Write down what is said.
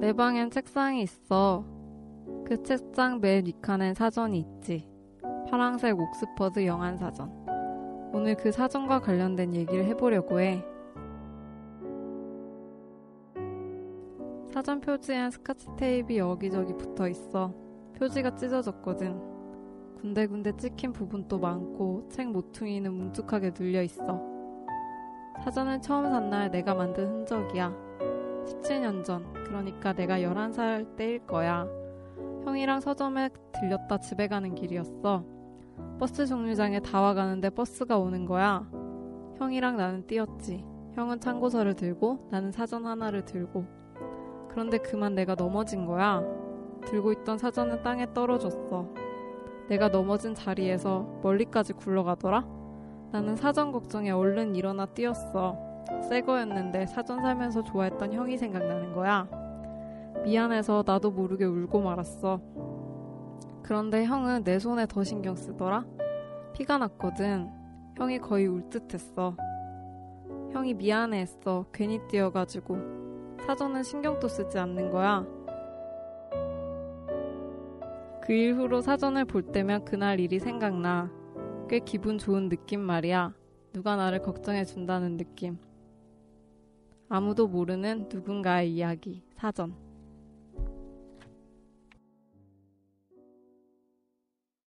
내 방엔 책상이 있어. 그 책상 맨 윗칸엔 사전이 있지. 파랑색 옥스퍼드 영안 사전. 오늘 그 사전과 관련된 얘기를 해보려고 해. 사전 표지엔 스카치 테이프 여기저기 붙어 있어. 표지가 찢어졌거든. 군데군데 찍힌 부분도 많고 책 모퉁이는 뭉툭하게 눌려 있어. 사전을 처음 산 날 내가 만든 흔적이야. 17년 전, 그러니까 내가 11살 때일 거야. 형이랑 서점에 들렸다 집에 가는 길이었어. 버스 정류장에 다 와가는데 버스가 오는 거야. 형이랑 나는 뛰었지. 형은 참고서를 들고 나는 사전 하나를 들고. 그런데 그만 내가 넘어진 거야. 들고 있던 사전은 땅에 떨어졌어. 내가 넘어진 자리에서 멀리까지 굴러가더라? 나는 사전 걱정에 얼른 일어나 뛰었어. 새 거였는데 사전 살면서 좋아했던 형이 생각나는 거야. 미안해서 나도 모르게 울고 말았어. 그런데 형은 내 손에 더 신경 쓰더라? 피가 났거든. 형이 거의 울 듯했어. 형이 미안해 했어. 괜히 뛰어가지고. 사전은 신경도 쓰지 않는 거야. 그 이후로 사전을 볼 때면 그날 일이 생각나. 꽤 기분 좋은 느낌 말이야. 누가 나를 걱정해 준다는 느낌. 아무도 모르는 누군가의 이야기, 사전.